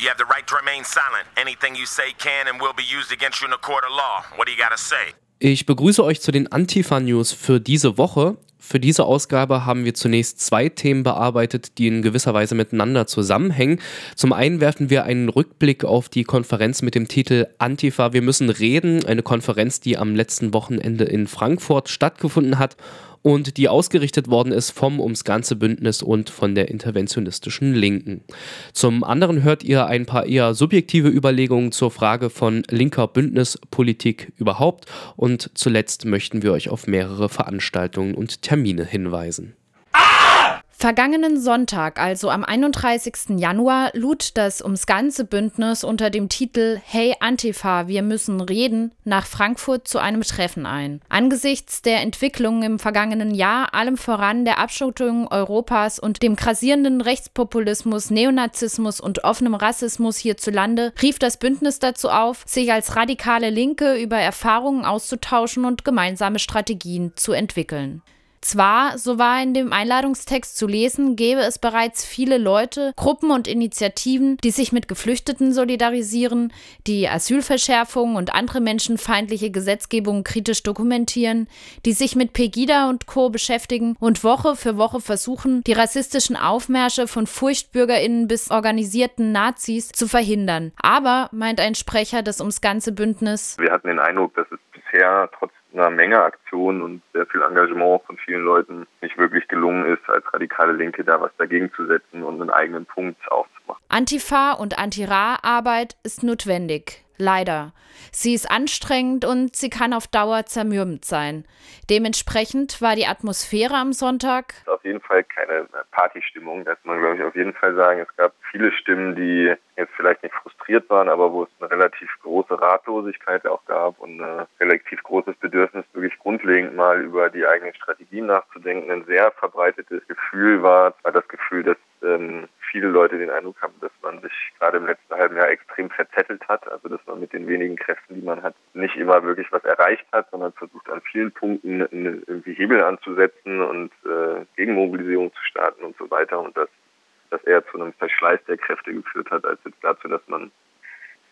You have the right to remain silent. Anything you say can and will be used against you in a court of law. What do you gotta say? Ich begrüße euch zu den Antifa-News für diese Woche. Für diese Ausgabe haben wir zunächst zwei Themen bearbeitet, die in gewisser Weise miteinander zusammenhängen. Zum einen werfen wir einen Rückblick auf die Konferenz mit dem Titel Antifa, wir müssen reden, eine Konferenz, die am letzten Wochenende in Frankfurt stattgefunden hat und die ausgerichtet worden ist vom ums ganze Bündnis und von der interventionistischen Linken. Zum anderen hört ihr ein paar eher subjektive Überlegungen zur Frage von linker Bündnispolitik überhaupt und zuletzt möchten wir euch auf mehrere Veranstaltungen und Termine hinweisen. Vergangenen Sonntag, also am 31. Januar, lud das ums ganze Bündnis unter dem Titel Hey Antifa, wir müssen reden nach Frankfurt zu einem Treffen ein. Angesichts der Entwicklungen im vergangenen Jahr, allem voran der Abschottung Europas und dem krasierenden Rechtspopulismus, Neonazismus und offenem Rassismus hierzulande, rief das Bündnis dazu auf, sich als radikale Linke über Erfahrungen auszutauschen und gemeinsame Strategien zu entwickeln. Zwar, so war in dem Einladungstext zu lesen, gäbe es bereits viele Leute, Gruppen und Initiativen, die sich mit Geflüchteten solidarisieren, die Asylverschärfungen und andere menschenfeindliche Gesetzgebungen kritisch dokumentieren, die sich mit Pegida und Co. beschäftigen und Woche für Woche versuchen, die rassistischen Aufmärsche von FurchtbürgerInnen bis organisierten Nazis zu verhindern. Aber, meint ein Sprecher des ums ganze Bündnis, wir hatten den Eindruck, dass es bisher trotz einer Menge Aktionen und sehr viel Engagement von vielen Leuten nicht wirklich gelungen ist, als radikale Linke da was dagegen zu setzen und einen eigenen Punkt aufzumachen. Antifa und Anti-Ra-Arbeit ist notwendig. Leider. Sie ist anstrengend und sie kann auf Dauer zermürbend sein. Dementsprechend war die Atmosphäre am Sonntag. Auf jeden Fall keine Partystimmung. Das muss man, glaube ich, auf jeden Fall sagen. Es gab viele Stimmen, die jetzt vielleicht nicht frustriert waren, aber wo es eine relativ große Ratlosigkeit auch gab und ein relativ großes Bedürfnis, wirklich grundlegend mal über die eigenen Strategien nachzudenken. Ein sehr verbreitetes Gefühl war, war das Gefühl, dass ähm, viele Leute den Eindruck haben, dass man sich gerade im letzten halben Jahr extrem verzettelt hat. Also dass man mit den wenigen Kräften, die man hat, nicht immer wirklich was erreicht hat, sondern versucht an vielen Punkten irgendwie Hebel anzusetzen und äh, Gegenmobilisierung zu starten und so weiter. Und dass das eher zu einem Verschleiß der Kräfte geführt hat, als jetzt dazu, dass man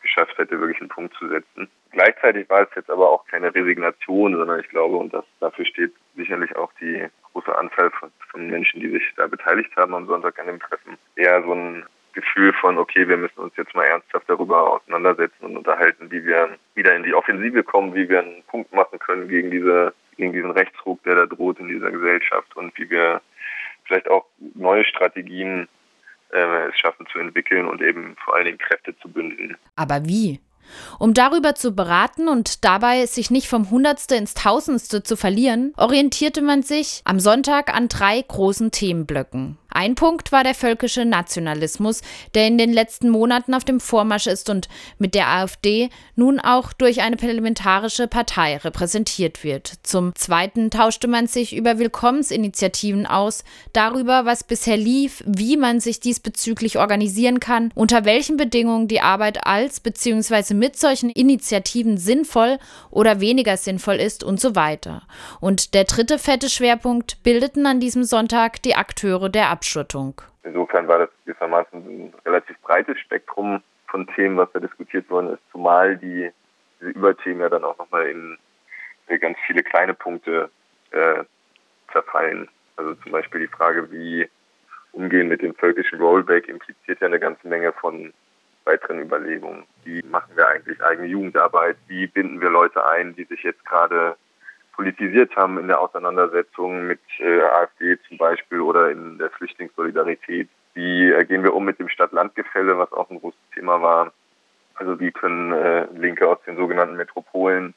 geschafft hätte, wirklich einen Punkt zu setzen. Gleichzeitig war es jetzt aber auch keine Resignation, sondern ich glaube, und das dafür steht sicherlich auch die große Anzahl von, von Menschen, die sich da beteiligt haben am Sonntag an dem Treffen, eher so ein Gefühl von, okay, wir müssen uns jetzt mal ernsthaft darüber auseinandersetzen und unterhalten, wie wir wieder in die Offensive kommen, wie wir einen Punkt machen können gegen diese, gegen diesen Rechtsruck, der da droht in dieser Gesellschaft und wie wir vielleicht auch neue Strategien äh, es schaffen zu entwickeln und eben vor allen Dingen Kräfte zu bündeln. Aber wie? Um darüber zu beraten und dabei sich nicht vom Hundertste ins Tausendste zu verlieren, orientierte man sich am Sonntag an drei großen Themenblöcken. Ein Punkt war der völkische Nationalismus, der in den letzten Monaten auf dem Vormarsch ist und mit der AfD nun auch durch eine parlamentarische Partei repräsentiert wird. Zum Zweiten tauschte man sich über Willkommensinitiativen aus, darüber, was bisher lief, wie man sich diesbezüglich organisieren kann, unter welchen Bedingungen die Arbeit als bzw. mit solchen Initiativen sinnvoll oder weniger sinnvoll ist und so weiter. Und der dritte fette Schwerpunkt bildeten an diesem Sonntag die Akteure der Abschottung. Insofern war das gewissermaßen ein relativ breites Spektrum von Themen, was da diskutiert worden ist, zumal die diese Überthemen ja dann auch nochmal in ganz viele kleine Punkte äh, zerfallen. Also zum Beispiel die Frage, wie umgehen mit dem völkischen Rollback impliziert ja eine ganze Menge von weiteren Überlegungen. Wie machen wir eigentlich eigene Jugendarbeit? Wie binden wir Leute ein, die sich jetzt gerade politisiert haben in der Auseinandersetzung mit äh, AfD zum Beispiel oder in der Flüchtlingssolidarität. Wie äh, gehen wir um mit dem Stadt-Land-Gefälle, was auch ein großes Thema war? Also wie können äh, Linke aus den sogenannten Metropolen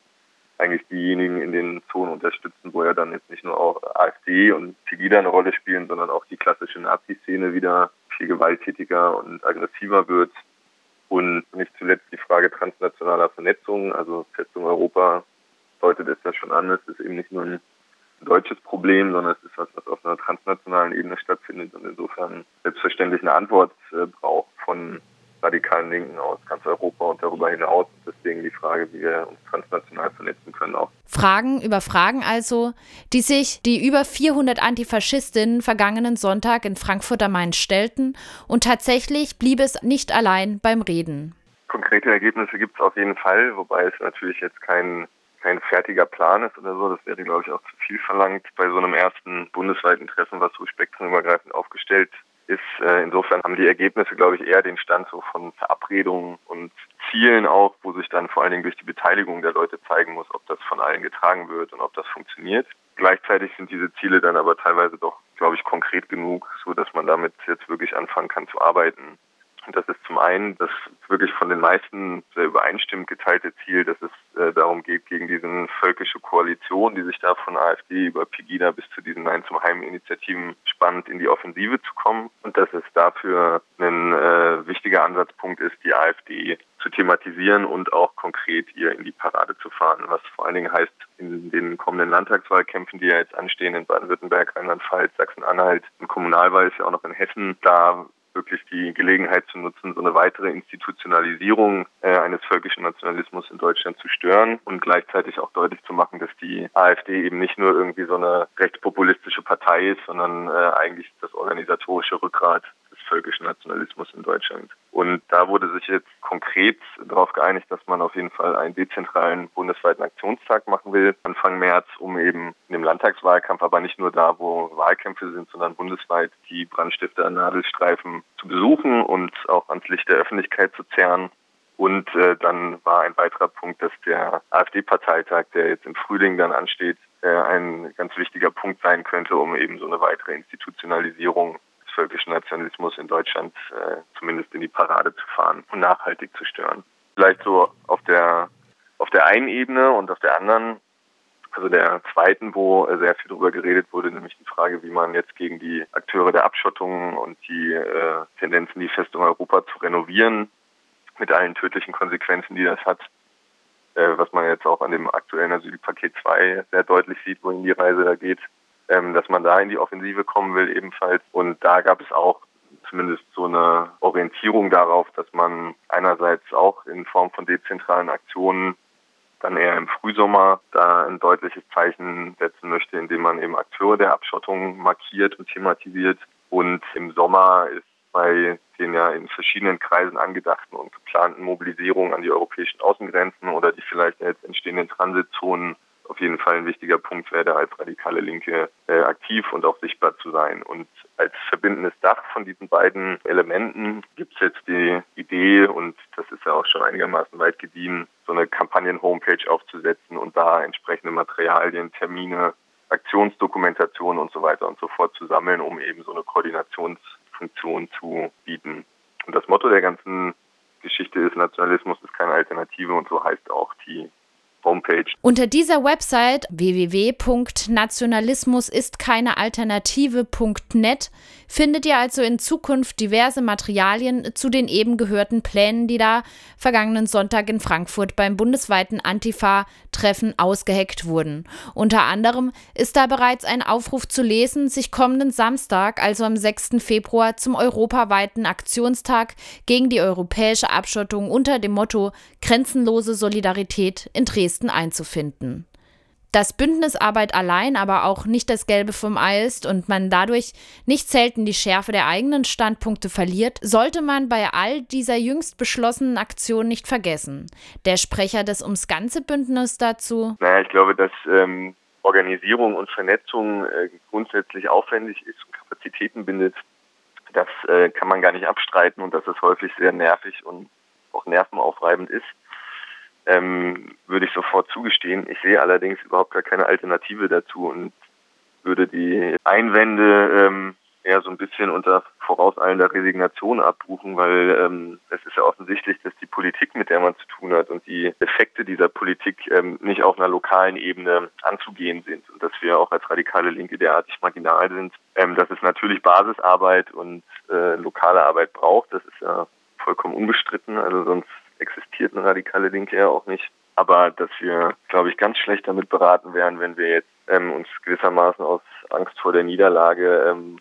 eigentlich diejenigen in den Zonen unterstützen, wo ja dann jetzt nicht nur auch AfD und Pegida eine Rolle spielen, sondern auch die klassische Nazi-Szene wieder viel gewalttätiger und aggressiver wird. Und nicht zuletzt die Frage transnationaler Vernetzung, also Festung Europa deutet es ja schon an, es ist eben nicht nur ein deutsches Problem, sondern es ist was, was auf einer transnationalen Ebene stattfindet und insofern selbstverständlich eine Antwort äh, braucht von radikalen Linken aus ganz Europa und darüber hinaus. Deswegen die Frage, wie wir uns transnational vernetzen können auch. Fragen über Fragen also, die sich die über 400 Antifaschistinnen vergangenen Sonntag in Frankfurt am Main stellten und tatsächlich blieb es nicht allein beim Reden. Konkrete Ergebnisse gibt es auf jeden Fall, wobei es natürlich jetzt kein kein fertiger Plan ist oder so. Das wäre, glaube ich, auch zu viel verlangt bei so einem ersten bundesweiten Treffen, was so spektrumübergreifend aufgestellt ist. Äh, insofern haben die Ergebnisse, glaube ich, eher den Stand so von Verabredungen und Zielen auch, wo sich dann vor allen Dingen durch die Beteiligung der Leute zeigen muss, ob das von allen getragen wird und ob das funktioniert. Gleichzeitig sind diese Ziele dann aber teilweise doch, glaube ich, konkret genug, so dass man damit jetzt wirklich anfangen kann zu arbeiten. Und das ist zum einen das wirklich von den meisten sehr übereinstimmend geteilte Ziel, dass es äh, darum geht, gegen diese völkische Koalition, die sich da von AfD über Pegida bis zu diesen Nein zum Heim-Initiativen spannt, in die Offensive zu kommen. Und dass es dafür ein äh, wichtiger Ansatzpunkt ist, die AfD zu thematisieren und auch konkret ihr in die Parade zu fahren. Was vor allen Dingen heißt, in den kommenden Landtagswahlkämpfen, die ja jetzt anstehen in Baden-Württemberg, Rheinland-Pfalz, Sachsen-Anhalt, im Kommunalwahl ist ja auch noch in Hessen, da wirklich die Gelegenheit zu nutzen, so eine weitere Institutionalisierung äh, eines völkischen Nationalismus in Deutschland zu stören und gleichzeitig auch deutlich zu machen, dass die AfD eben nicht nur irgendwie so eine rechtspopulistische Partei ist, sondern äh, eigentlich das organisatorische Rückgrat völkischen Nationalismus in Deutschland. Und da wurde sich jetzt konkret darauf geeinigt, dass man auf jeden Fall einen dezentralen bundesweiten Aktionstag machen will, Anfang März, um eben in dem Landtagswahlkampf, aber nicht nur da, wo Wahlkämpfe sind, sondern bundesweit die Brandstifter Nadelstreifen zu besuchen und auch ans Licht der Öffentlichkeit zu zerren. Und äh, dann war ein weiterer Punkt, dass der AfD-Parteitag, der jetzt im Frühling dann ansteht, äh, ein ganz wichtiger Punkt sein könnte, um eben so eine weitere Institutionalisierung völkischen Nationalismus in Deutschland äh, zumindest in die Parade zu fahren und nachhaltig zu stören. Vielleicht so auf der auf der einen Ebene und auf der anderen, also der zweiten, wo sehr viel darüber geredet wurde, nämlich die Frage, wie man jetzt gegen die Akteure der Abschottung und die äh, Tendenzen, die Festung Europa zu renovieren, mit allen tödlichen Konsequenzen, die das hat, äh, was man jetzt auch an dem aktuellen Asylpaket 2 sehr deutlich sieht, wohin die Reise da geht, ähm, dass man da in die Offensive kommen will ebenfalls. Und da gab es auch zumindest so eine Orientierung darauf, dass man einerseits auch in Form von dezentralen Aktionen dann eher im Frühsommer da ein deutliches Zeichen setzen möchte, indem man eben Akteure der Abschottung markiert und thematisiert. Und im Sommer ist bei den ja in verschiedenen Kreisen angedachten und geplanten Mobilisierungen an die europäischen Außengrenzen oder die vielleicht jetzt entstehenden Transitzonen jeden Fall ein wichtiger Punkt wäre, als radikale Linke äh, aktiv und auch sichtbar zu sein. Und als verbindendes Dach von diesen beiden Elementen gibt es jetzt die Idee, und das ist ja auch schon einigermaßen weit gediehen, so eine Kampagnen-Homepage aufzusetzen und da entsprechende Materialien, Termine, Aktionsdokumentation und so weiter und so fort zu sammeln, um eben so eine Koordinationsfunktion zu bieten. Und das Motto der ganzen Geschichte ist, Nationalismus ist keine Alternative und so heißt auch die Homepage. Unter dieser Website www.nationalismusistkeinealternative.net findet ihr also in Zukunft diverse Materialien zu den eben gehörten Plänen, die da vergangenen Sonntag in Frankfurt beim bundesweiten Antifa-Treffen ausgeheckt wurden. Unter anderem ist da bereits ein Aufruf zu lesen, sich kommenden Samstag, also am 6. Februar, zum europaweiten Aktionstag gegen die europäische Abschottung unter dem Motto Grenzenlose Solidarität in Dresden einzufinden dass Bündnisarbeit allein aber auch nicht das Gelbe vom Ei ist und man dadurch nicht selten die Schärfe der eigenen Standpunkte verliert, sollte man bei all dieser jüngst beschlossenen Aktion nicht vergessen. Der Sprecher des Ums Ganze Bündnis dazu. Naja, ich glaube, dass ähm, Organisierung und Vernetzung äh, grundsätzlich aufwendig ist und Kapazitäten bindet. Das äh, kann man gar nicht abstreiten und dass es häufig sehr nervig und auch nervenaufreibend ist ähm, würde ich sofort zugestehen. Ich sehe allerdings überhaupt gar keine Alternative dazu und würde die Einwände ähm, eher so ein bisschen unter vorauseilender Resignation abbuchen, weil ähm, es ist ja offensichtlich, dass die Politik, mit der man zu tun hat und die Effekte dieser Politik ähm, nicht auf einer lokalen Ebene anzugehen sind und dass wir auch als radikale Linke derartig marginal sind, ähm, dass es natürlich Basisarbeit und äh, lokale Arbeit braucht. Das ist ja vollkommen unbestritten. Also sonst existiert eine radikale Linke ja auch nicht. Aber dass wir, glaube ich, ganz schlecht damit beraten wären, wenn wir jetzt ähm, uns gewissermaßen aus Angst vor der Niederlage ähm,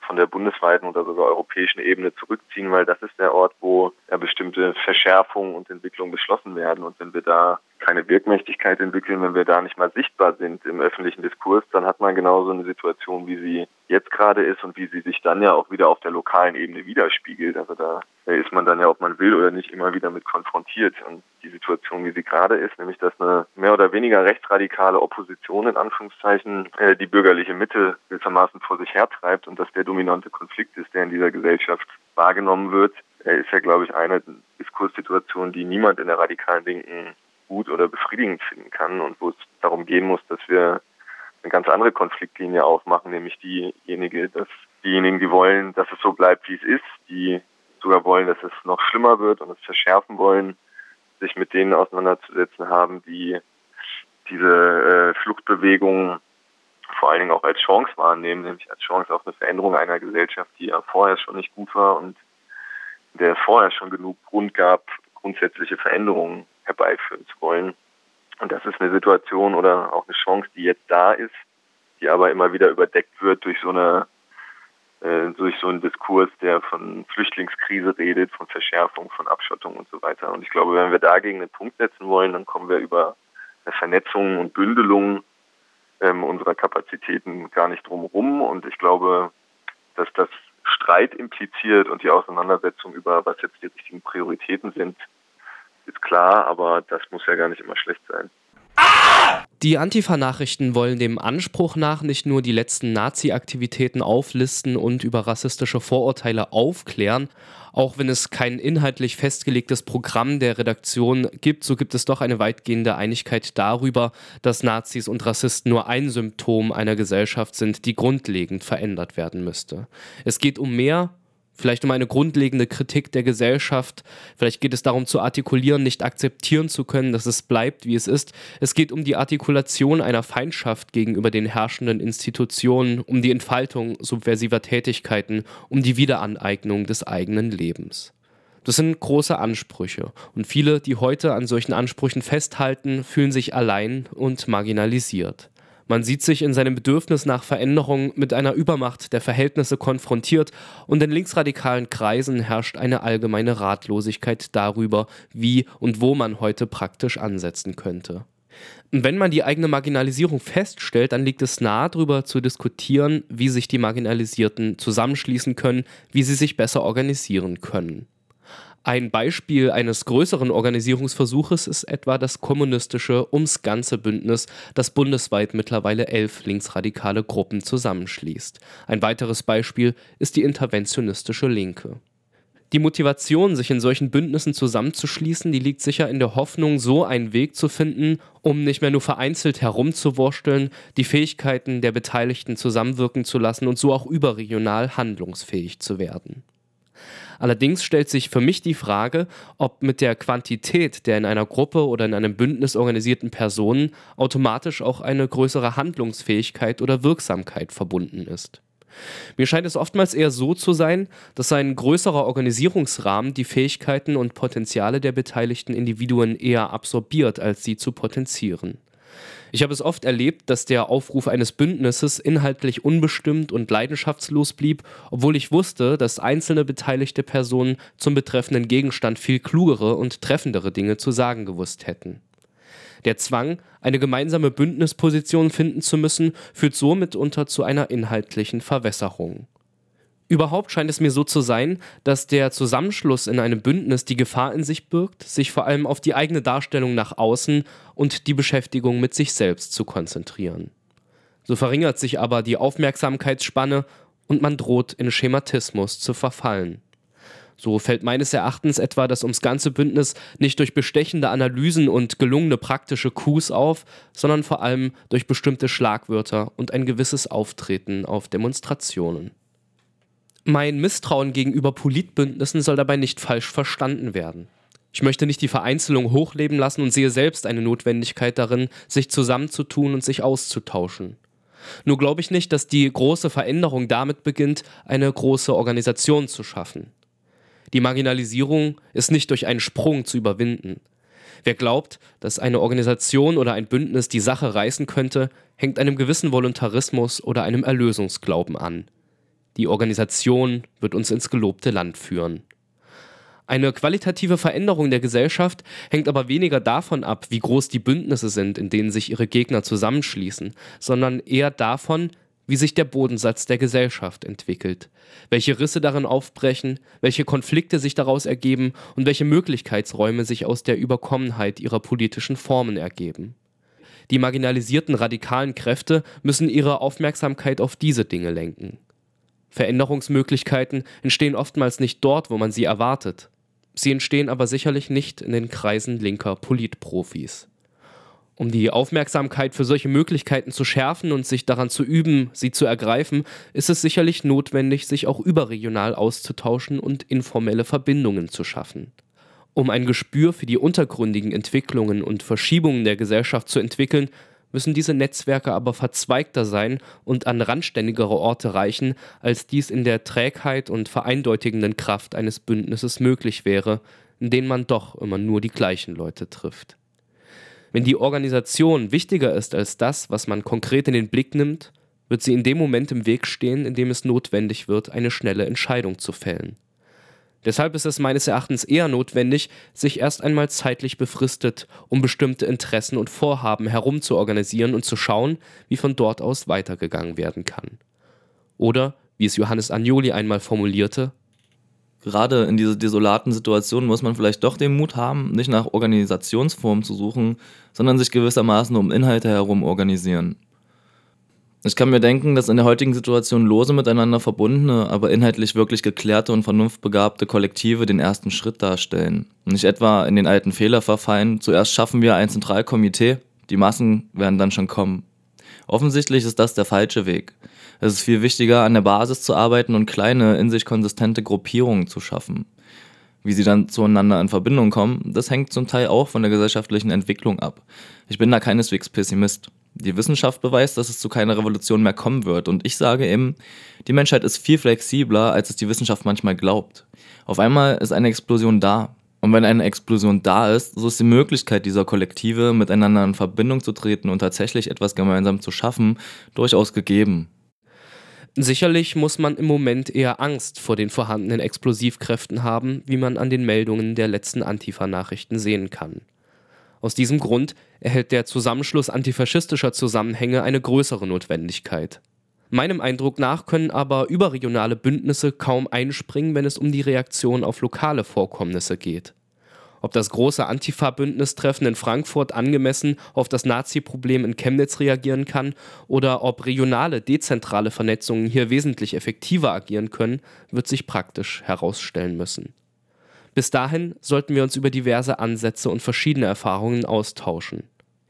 von der bundesweiten oder sogar europäischen Ebene zurückziehen, weil das ist der Ort, wo ja bestimmte Verschärfungen und Entwicklungen beschlossen werden. Und wenn wir da keine Wirkmächtigkeit entwickeln, wenn wir da nicht mal sichtbar sind im öffentlichen Diskurs, dann hat man genauso eine Situation, wie sie jetzt gerade ist und wie sie sich dann ja auch wieder auf der lokalen Ebene widerspiegelt. Also da ist man dann ja, ob man will oder nicht, immer wieder mit konfrontiert. Und die Situation, wie sie gerade ist, nämlich dass eine mehr oder weniger rechtsradikale Opposition in Anführungszeichen äh, die bürgerliche Mitte gewissermaßen vor sich hertreibt und dass der dominante Konflikt ist, der in dieser Gesellschaft wahrgenommen wird, äh, ist ja, glaube ich, eine Diskurssituation, die niemand in der radikalen Linken gut oder befriedigend finden kann und wo es darum gehen muss, dass wir eine ganz andere Konfliktlinie aufmachen, nämlich diejenige, dass diejenigen, die wollen, dass es so bleibt, wie es ist, die sogar wollen, dass es noch schlimmer wird und es verschärfen wollen, sich mit denen auseinanderzusetzen haben, die diese äh, Fluchtbewegung vor allen Dingen auch als Chance wahrnehmen, nämlich als Chance auf eine Veränderung einer Gesellschaft, die ja vorher schon nicht gut war und der vorher schon genug Grund gab, grundsätzliche Veränderungen herbeiführen zu wollen. Und das ist eine Situation oder auch eine Chance, die jetzt da ist, die aber immer wieder überdeckt wird durch so eine äh, durch so einen Diskurs, der von Flüchtlingskrise redet, von Verschärfung, von Abschottung und so weiter. Und ich glaube, wenn wir dagegen einen Punkt setzen wollen, dann kommen wir über eine Vernetzung und Bündelung ähm, unserer Kapazitäten gar nicht drum rum. Und ich glaube, dass das Streit impliziert und die Auseinandersetzung über, was jetzt die richtigen Prioritäten sind, ist klar, aber das muss ja gar nicht immer schlecht sein. Die Antifa-Nachrichten wollen dem Anspruch nach nicht nur die letzten Nazi-Aktivitäten auflisten und über rassistische Vorurteile aufklären. Auch wenn es kein inhaltlich festgelegtes Programm der Redaktion gibt, so gibt es doch eine weitgehende Einigkeit darüber, dass Nazis und Rassisten nur ein Symptom einer Gesellschaft sind, die grundlegend verändert werden müsste. Es geht um mehr vielleicht um eine grundlegende Kritik der Gesellschaft. Vielleicht geht es darum zu artikulieren, nicht akzeptieren zu können, dass es bleibt, wie es ist. Es geht um die Artikulation einer Feindschaft gegenüber den herrschenden Institutionen, um die Entfaltung subversiver Tätigkeiten, um die Wiederaneignung des eigenen Lebens. Das sind große Ansprüche und viele, die heute an solchen Ansprüchen festhalten, fühlen sich allein und marginalisiert. Man sieht sich in seinem Bedürfnis nach Veränderung mit einer Übermacht der Verhältnisse konfrontiert und in linksradikalen Kreisen herrscht eine allgemeine Ratlosigkeit darüber, wie und wo man heute praktisch ansetzen könnte. Wenn man die eigene Marginalisierung feststellt, dann liegt es nahe, darüber zu diskutieren, wie sich die Marginalisierten zusammenschließen können, wie sie sich besser organisieren können. Ein Beispiel eines größeren Organisierungsversuches ist etwa das kommunistische Ums Ganze Bündnis, das bundesweit mittlerweile elf linksradikale Gruppen zusammenschließt. Ein weiteres Beispiel ist die interventionistische Linke. Die Motivation, sich in solchen Bündnissen zusammenzuschließen, die liegt sicher in der Hoffnung, so einen Weg zu finden, um nicht mehr nur vereinzelt herumzuwursteln, die Fähigkeiten der Beteiligten zusammenwirken zu lassen und so auch überregional handlungsfähig zu werden. Allerdings stellt sich für mich die Frage, ob mit der Quantität der in einer Gruppe oder in einem Bündnis organisierten Personen automatisch auch eine größere Handlungsfähigkeit oder Wirksamkeit verbunden ist. Mir scheint es oftmals eher so zu sein, dass ein größerer Organisierungsrahmen die Fähigkeiten und Potenziale der beteiligten Individuen eher absorbiert, als sie zu potenzieren. Ich habe es oft erlebt, dass der Aufruf eines Bündnisses inhaltlich unbestimmt und leidenschaftslos blieb, obwohl ich wusste, dass einzelne beteiligte Personen zum betreffenden Gegenstand viel klugere und treffendere Dinge zu sagen gewusst hätten. Der Zwang, eine gemeinsame Bündnisposition finden zu müssen, führt so mitunter zu einer inhaltlichen Verwässerung. Überhaupt scheint es mir so zu sein, dass der Zusammenschluss in einem Bündnis die Gefahr in sich birgt, sich vor allem auf die eigene Darstellung nach außen und die Beschäftigung mit sich selbst zu konzentrieren. So verringert sich aber die Aufmerksamkeitsspanne und man droht in Schematismus zu verfallen. So fällt meines Erachtens etwa das ums ganze Bündnis nicht durch bestechende Analysen und gelungene praktische Coups auf, sondern vor allem durch bestimmte Schlagwörter und ein gewisses Auftreten auf Demonstrationen. Mein Misstrauen gegenüber Politbündnissen soll dabei nicht falsch verstanden werden. Ich möchte nicht die Vereinzelung hochleben lassen und sehe selbst eine Notwendigkeit darin, sich zusammenzutun und sich auszutauschen. Nur glaube ich nicht, dass die große Veränderung damit beginnt, eine große Organisation zu schaffen. Die Marginalisierung ist nicht durch einen Sprung zu überwinden. Wer glaubt, dass eine Organisation oder ein Bündnis die Sache reißen könnte, hängt einem gewissen Voluntarismus oder einem Erlösungsglauben an. Die Organisation wird uns ins gelobte Land führen. Eine qualitative Veränderung der Gesellschaft hängt aber weniger davon ab, wie groß die Bündnisse sind, in denen sich ihre Gegner zusammenschließen, sondern eher davon, wie sich der Bodensatz der Gesellschaft entwickelt, welche Risse darin aufbrechen, welche Konflikte sich daraus ergeben und welche Möglichkeitsräume sich aus der Überkommenheit ihrer politischen Formen ergeben. Die marginalisierten radikalen Kräfte müssen ihre Aufmerksamkeit auf diese Dinge lenken. Veränderungsmöglichkeiten entstehen oftmals nicht dort, wo man sie erwartet. Sie entstehen aber sicherlich nicht in den Kreisen linker Politprofis. Um die Aufmerksamkeit für solche Möglichkeiten zu schärfen und sich daran zu üben, sie zu ergreifen, ist es sicherlich notwendig, sich auch überregional auszutauschen und informelle Verbindungen zu schaffen. Um ein Gespür für die untergründigen Entwicklungen und Verschiebungen der Gesellschaft zu entwickeln, müssen diese Netzwerke aber verzweigter sein und an randständigere Orte reichen, als dies in der Trägheit und vereindeutigenden Kraft eines Bündnisses möglich wäre, in denen man doch immer nur die gleichen Leute trifft. Wenn die Organisation wichtiger ist als das, was man konkret in den Blick nimmt, wird sie in dem Moment im Weg stehen, in dem es notwendig wird, eine schnelle Entscheidung zu fällen. Deshalb ist es meines Erachtens eher notwendig, sich erst einmal zeitlich befristet um bestimmte Interessen und Vorhaben herumzuorganisieren und zu schauen, wie von dort aus weitergegangen werden kann. Oder, wie es Johannes Agnoli einmal formulierte, gerade in dieser desolaten Situation muss man vielleicht doch den Mut haben, nicht nach Organisationsformen zu suchen, sondern sich gewissermaßen um Inhalte herum organisieren. Ich kann mir denken, dass in der heutigen Situation lose miteinander verbundene, aber inhaltlich wirklich geklärte und vernunftbegabte Kollektive den ersten Schritt darstellen. Nicht etwa in den alten Fehler verfallen, zuerst schaffen wir ein Zentralkomitee, die Massen werden dann schon kommen. Offensichtlich ist das der falsche Weg. Es ist viel wichtiger, an der Basis zu arbeiten und kleine, in sich konsistente Gruppierungen zu schaffen. Wie sie dann zueinander in Verbindung kommen, das hängt zum Teil auch von der gesellschaftlichen Entwicklung ab. Ich bin da keineswegs Pessimist. Die Wissenschaft beweist, dass es zu keiner Revolution mehr kommen wird. Und ich sage eben, die Menschheit ist viel flexibler, als es die Wissenschaft manchmal glaubt. Auf einmal ist eine Explosion da. Und wenn eine Explosion da ist, so ist die Möglichkeit dieser Kollektive, miteinander in Verbindung zu treten und tatsächlich etwas gemeinsam zu schaffen, durchaus gegeben. Sicherlich muss man im Moment eher Angst vor den vorhandenen Explosivkräften haben, wie man an den Meldungen der letzten Antifa-Nachrichten sehen kann. Aus diesem Grund erhält der Zusammenschluss antifaschistischer Zusammenhänge eine größere Notwendigkeit. Meinem Eindruck nach können aber überregionale Bündnisse kaum einspringen, wenn es um die Reaktion auf lokale Vorkommnisse geht ob das große Antifa-Bündnistreffen in Frankfurt angemessen auf das Nazi-Problem in Chemnitz reagieren kann oder ob regionale, dezentrale Vernetzungen hier wesentlich effektiver agieren können, wird sich praktisch herausstellen müssen. Bis dahin sollten wir uns über diverse Ansätze und verschiedene Erfahrungen austauschen.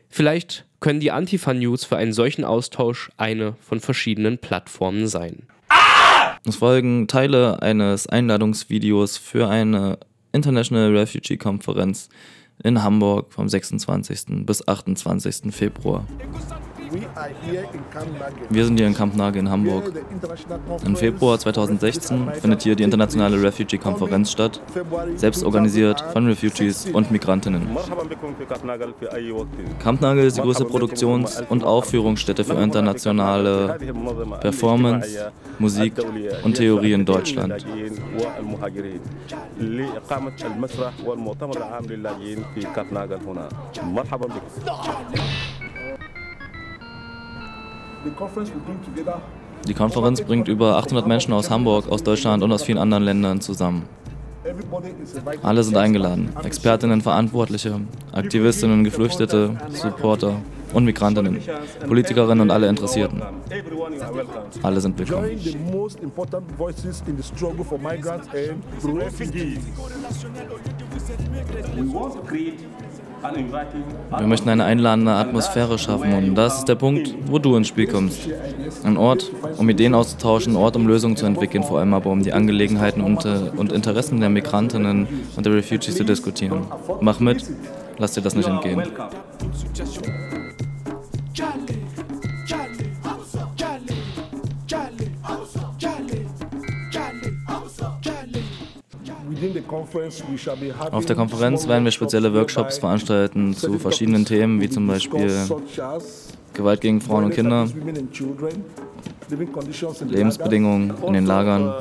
Vielleicht können die Antifa-News für einen solchen Austausch eine von verschiedenen Plattformen sein. Es folgen Teile eines Einladungsvideos für eine International Refugee Konferenz in Hamburg vom 26. bis 28. Februar. Wir sind hier in Camp Nage in Hamburg. Im Februar 2016 findet hier die internationale Refugee-Konferenz statt, selbst organisiert von Refugees und Migrantinnen. Camp Nage ist die größte Produktions- und Aufführungsstätte für internationale Performance, Musik und Theorie in Deutschland. Die Konferenz bringt über 800 Menschen aus Hamburg, aus Deutschland und aus vielen anderen Ländern zusammen. Alle sind eingeladen. Expertinnen, Verantwortliche, Aktivistinnen, Geflüchtete, Supporter und Migrantinnen, Politikerinnen und alle Interessierten. Alle sind willkommen. Wir möchten eine einladende Atmosphäre schaffen und das ist der Punkt, wo du ins Spiel kommst. Ein Ort, um Ideen auszutauschen, ein Ort, um Lösungen zu entwickeln, vor allem aber um die Angelegenheiten und, äh, und Interessen der Migrantinnen und der Refugees zu diskutieren. Mach mit, lass dir das nicht entgehen. Auf der Konferenz werden wir spezielle Workshops veranstalten zu verschiedenen Themen, wie zum Beispiel Gewalt gegen Frauen und Kinder, Lebensbedingungen in den Lagern,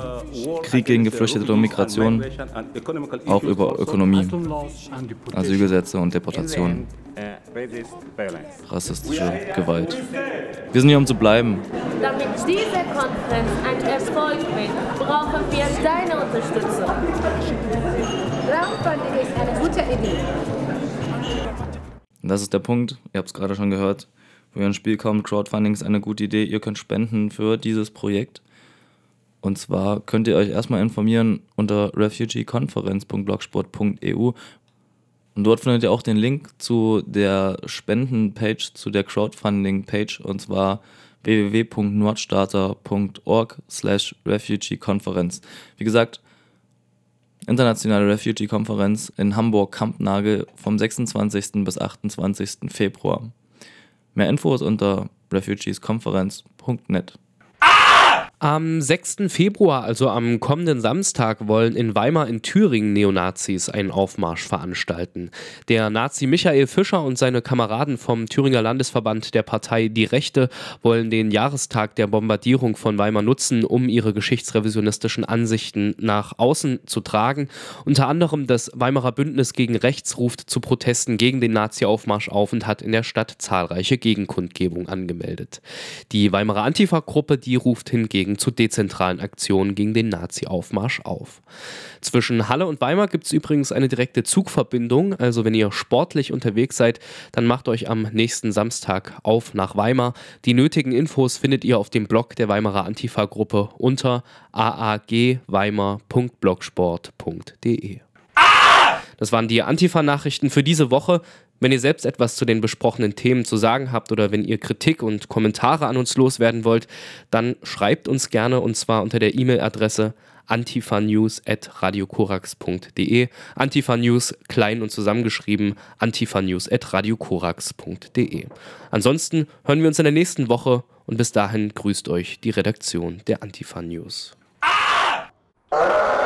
Krieg gegen Geflüchtete und Migration, auch über Ökonomie, Asylgesetze und Deportationen, rassistische Gewalt. Wir sind hier, um zu bleiben. Damit diese Konferenz ein Erfolg wird, brauchen wir deine Unterstützung. Crowdfunding ist eine gute Idee. Das ist der Punkt, ihr habt es gerade schon gehört wo ihr ins Spiel kommt. Crowdfunding ist eine gute Idee. Ihr könnt spenden für dieses Projekt. Und zwar könnt ihr euch erstmal informieren unter refugeekonferenz.blogsport.eu. Und dort findet ihr auch den Link zu der Spendenpage, zu der Crowdfunding-Page, und zwar www.nordstarter.org slash refugeekonferenz. Wie gesagt, internationale Refugee-Konferenz in Hamburg-Kampnagel vom 26. bis 28. Februar. Mehr Infos unter refugeesconference.net. Am 6. Februar, also am kommenden Samstag, wollen in Weimar in Thüringen Neonazis einen Aufmarsch veranstalten. Der Nazi Michael Fischer und seine Kameraden vom Thüringer Landesverband der Partei Die Rechte wollen den Jahrestag der Bombardierung von Weimar nutzen, um ihre geschichtsrevisionistischen Ansichten nach außen zu tragen. Unter anderem das Weimarer Bündnis gegen Rechts ruft zu Protesten gegen den Nazi-Aufmarsch auf und hat in der Stadt zahlreiche Gegenkundgebungen angemeldet. Die Weimarer Antifa-Gruppe, die ruft hingegen Anregen zu dezentralen Aktionen gegen den Nazi-Aufmarsch auf. Zwischen Halle und Weimar gibt es übrigens eine direkte Zugverbindung, also wenn ihr sportlich unterwegs seid, dann macht euch am nächsten Samstag auf nach Weimar. Die nötigen Infos findet ihr auf dem Blog der Weimarer Antifa-Gruppe unter aagweimar.blogsport.de. Das waren die Antifa-Nachrichten für diese Woche. Wenn ihr selbst etwas zu den besprochenen Themen zu sagen habt oder wenn ihr Kritik und Kommentare an uns loswerden wollt, dann schreibt uns gerne und zwar unter der E-Mail-Adresse antifanews.radiokorax.de. Antifanews klein und zusammengeschrieben, antifanews.radiokorax.de. Ansonsten hören wir uns in der nächsten Woche und bis dahin grüßt euch die Redaktion der Antifa News. Ah!